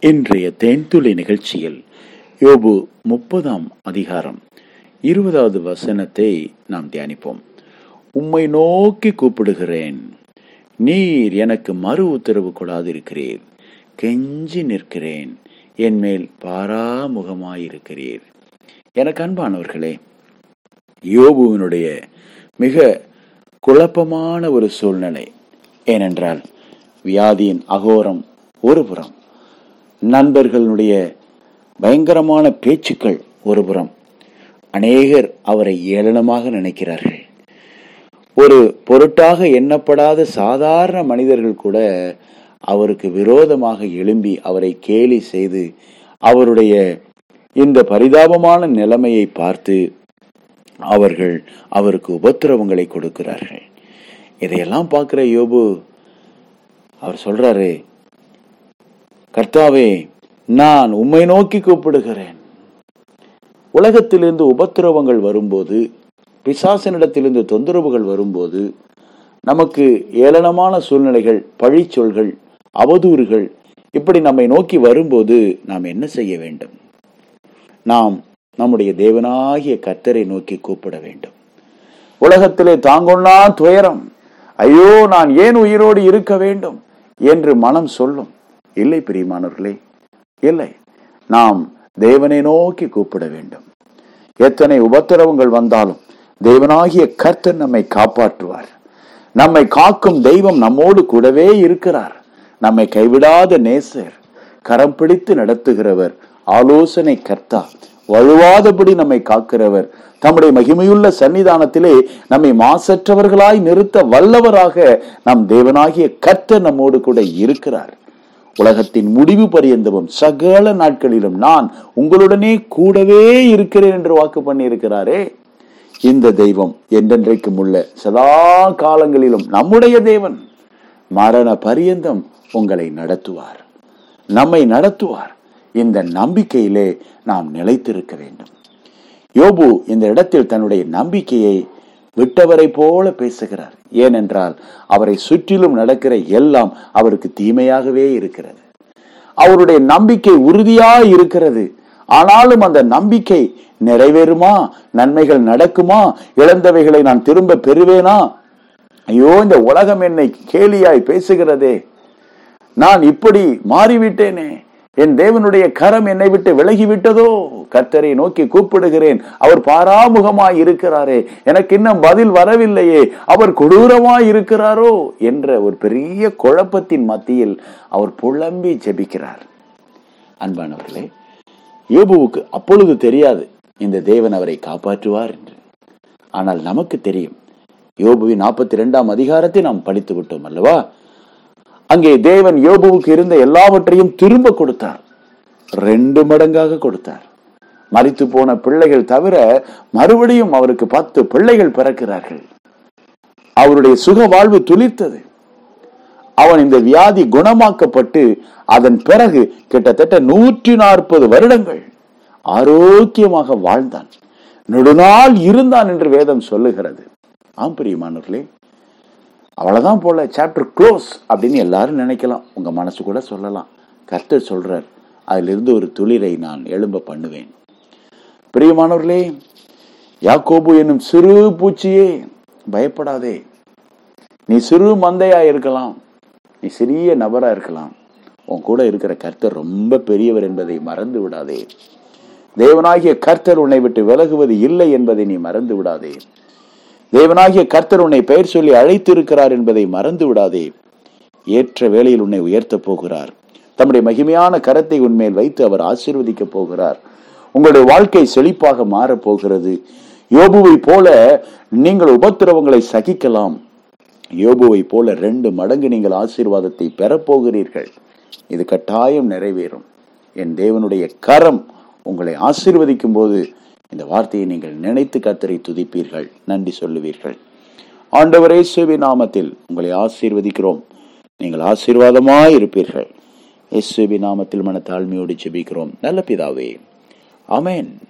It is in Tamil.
இன்றைய தேன்துளி நிகழ்ச்சியில் யோபு முப்பதாம் அதிகாரம் இருபதாவது வசனத்தை நாம் தியானிப்போம். உம்மை நோக்கி கூப்பிடுகிறேன். நீர் எனக்கு மறு உத்தரவு கொடாதிருக்கிறீர். கெஞ்சி நிற்கிறேன். என் மேல் பாராமுகமாயிருக்கிறீர். எனக்கு அன்பானவர்களே யோபுவினுடைய மிக குழப்பமான ஒரு சூழ்நிலை ஏனென்றால் வியாதியின் அகோரம் ஒருபுறம் நண்பர்களுடைய பயங்கரமான பேச்சுக்கள் ஒருபுறம் அநேகர் அவரை ஏளனமாக நினைக்கிறார்கள். ஒரு பொருட்டாக எண்ணப்படாத சாதாரண மனிதர்கள் கூட அவருக்கு விரோதமாக எழும்பி அவரை கேலி செய்து அவருடைய இந்த பரிதாபமான நிலைமையை பார்த்து அவர்கள் அவருக்கு உபத்திரவங்களை கொடுக்கிறார்கள். இதையெல்லாம் பார்க்கிற யோபு அவர் சொல்றாரு கர்த்தாவே நான் உம்மை நோக்கி கூப்பிடுகிறேன். உலகத்திலிருந்து உபத்திரவங்கள் வரும்போது பிசாசனிடத்திலிருந்து தொந்தரவுகள் வரும்போது நமக்கு ஏளனமான சூழ்நிலைகள் பழிச்சொல்கள் அவதூறுகள் இப்படி நம்மை நோக்கி வரும்போது நாம் என்ன செய்ய வேண்டும்? நாம் நம்முடைய தேவனாகிய கர்த்தரை நோக்கி கூப்பிட வேண்டும். உலகத்திலே தாங்கொள்ளா துயரம். ஐயோ நான் ஏன் உயிரோடு இருக்க வேண்டும் என்று மனம் சொல்லும். இல்லை பிரியமானவர்களே. இல்லை நாம் தேவனை நோக்கி கூப்பிட வேண்டும். எத்தனை உபத்திரவங்கள் வந்தாலும் தேவனாகிய கர்த்தர் நம்மை காப்பாற்றுவார். நம்மை காக்கும் தெய்வம் நம்மோடு கூடவே இருக்கிறார். நம்மை கைவிடாத நேசர் கரம் பிடித்து நடத்துகிறவர் ஆலோசனை கர்த்தா வழுவாதபடி நம்மை காக்கிறவர் தம்முடைய மகிமையுள்ள சன்னிதானத்திலே நம்மை மாசற்றவர்களாய் நிறுத்த வல்லவராக நம் தேவனாகிய கர்த்தர் நம்மோடு கூட இருக்கிறார். உலகத்தின் முடிவு பரியந்தமும் சகல நாட்களிலும் நான் உங்களுடனே கூடவே இருக்கிறேன் என்று வாக்கு பண்ணியிருக்கிறாரே. இந்த தெய்வம் என்றென்றைக்கும் உள்ள சதா காலங்களிலும் நம்முடைய தேவன் மரண பரியந்தம் உங்களை நடத்துவார். நம்மை நடத்துவார். இந்த நம்பிக்கையிலே நாம் நிலைத்திருக்க வேண்டும். யோபு இந்த இடத்தில் தன்னுடைய நம்பிக்கையை விட்டவரை போல பேசுகிறார். ஏனென்றால் அவரை சுற்றிலும் நடக்கிற எல்லாம் அவருக்கு தீமையாகவே இருக்கிறது. அவருடைய நம்பிக்கை உறுதியா இருக்கிறது. ஆனாலும் அந்த நம்பிக்கை நிறைவேறுமா? நன்மைகள் நடக்குமா? இழந்தவைகளை நான் திரும்ப பெறுவேனா? ஐயோ இந்த உலகம் என்னை கேலியாய் பேசுகிறதே. நான் இப்படி மாறிவிட்டேனே. என் தேவனுடைய கரம் என்னை விட்டு விலகிவிட்டதோ? கர்த்தரை நோக்கி கூப்பிடுகிறேன். அவர் பாராமுகமாய் இருக்கிறாரே. எனக்கு இன்னும் பதில் வரவில்லையே. அவர் கொடூரமாய் இருக்கிறாரோ? என்ற ஒரு பெரிய குழப்பத்தின் மத்தியில் அவர் புலம்பி ஜெபிக்கிறார். அன்பானவர்களே யோபுவுக்கு அப்பொழுது தெரியாது இந்த தேவன் அவரை காப்பாற்றுவார் என்று. ஆனால் நமக்கு தெரியும். யோபுவின் நாற்பத்தி இரண்டாம் அதிகாரத்தை நாம் படித்து விட்டோம் அல்லவா? அங்கே தேவன் யோபுவுக்கு இருந்த எல்லாவற்றையும் திரும்ப கொடுத்தார். ரெண்டு மடங்காக கொடுத்தார். மறித்து போன பிள்ளைகள் தவிர மறுபடியும் அவருக்கு பத்து பிள்ளைகள் பிறக்கிறார்கள். அவருடைய சுக வாழ்வு துளிர்த்தது. அவன் இந்த வியாதி குணமாக்கப்பட்டு அதன் பிறகு கிட்டத்தட்ட நூற்றி நாற்பது வருடங்கள் ஆரோக்கியமாக வாழ்ந்தான். நெடுநாள் இருந்தான் என்று வேதம் சொல்லுகிறது. ஆம் பிரியமானவர்களே அவ்வளவுதான் போல சாப்டர் க்ளோஸ் அப்படின்னு எல்லாரும் நினைக்கலாம். உங்க மனசு கூட சொல்லலாம். கர்த்தர் சொல்றார் அதிலிருந்து ஒரு துளிரை நான் எழும்ப பண்ணுவேன். பிரியமானவர்களே யாக்கோபு என்னும் சிறு பூச்சியே பயப்படாதே. நீ சிறு மந்தையா இருக்கலாம் நீ சிறிய நபரா இருக்கலாம். உன் கூட இருக்கிற கர்த்தர் ரொம்ப பெரியவர் என்பதை மறந்து விடாதே. தேவனாகிய கர்த்தர் உன்னை விட்டு விலகுவது இல்லை என்பதை நீ மறந்து விடாதே. தேவனாகிய கர்த்தர் உன்னை பெயர் சொல்லி அழைத்து இருக்கிறார் என்பதை மறந்து விடாதே. ஏற்ற வேளையில் உன்னை உயர்த்தப் போகிறார். தம்முடைய மகிமையான கரத்தை உன்மேல் வைத்து அவர் ஆசீர்வதிக்க போகிறார். உங்களுடைய வாழ்க்கை செழிப்பாக மாறப் போகிறது. யோபுவை போல நீங்கள் உபத்திரவங்களை சகிக்கலாம். யோபுவை போல ரெண்டு மடங்கு நீங்கள் ஆசீர்வாதத்தை பெறப்போகிறீர்கள் இது கட்டாயம் நிறைவேறும். என் தேவனுடைய கரம் உங்களை ஆசீர்வதிக்கும் போது இந்த வார்த்தையை நீங்கள் நினைத்து கத்தரை துதிப்பீர்கள். நன்றி சொல்லுவீர்கள். ஆண்டவரே சேவி நாமத்தில் உங்களை ஆசீர்வதிக்கிறோம். நீங்கள் ஆசீர்வாதமாய் இருப்பீர்கள். எஸ்வி நாமத்தில் மன தாழ்மையோடு ஜெபிக்கிறோம். நல்ல பிதாவே Amen.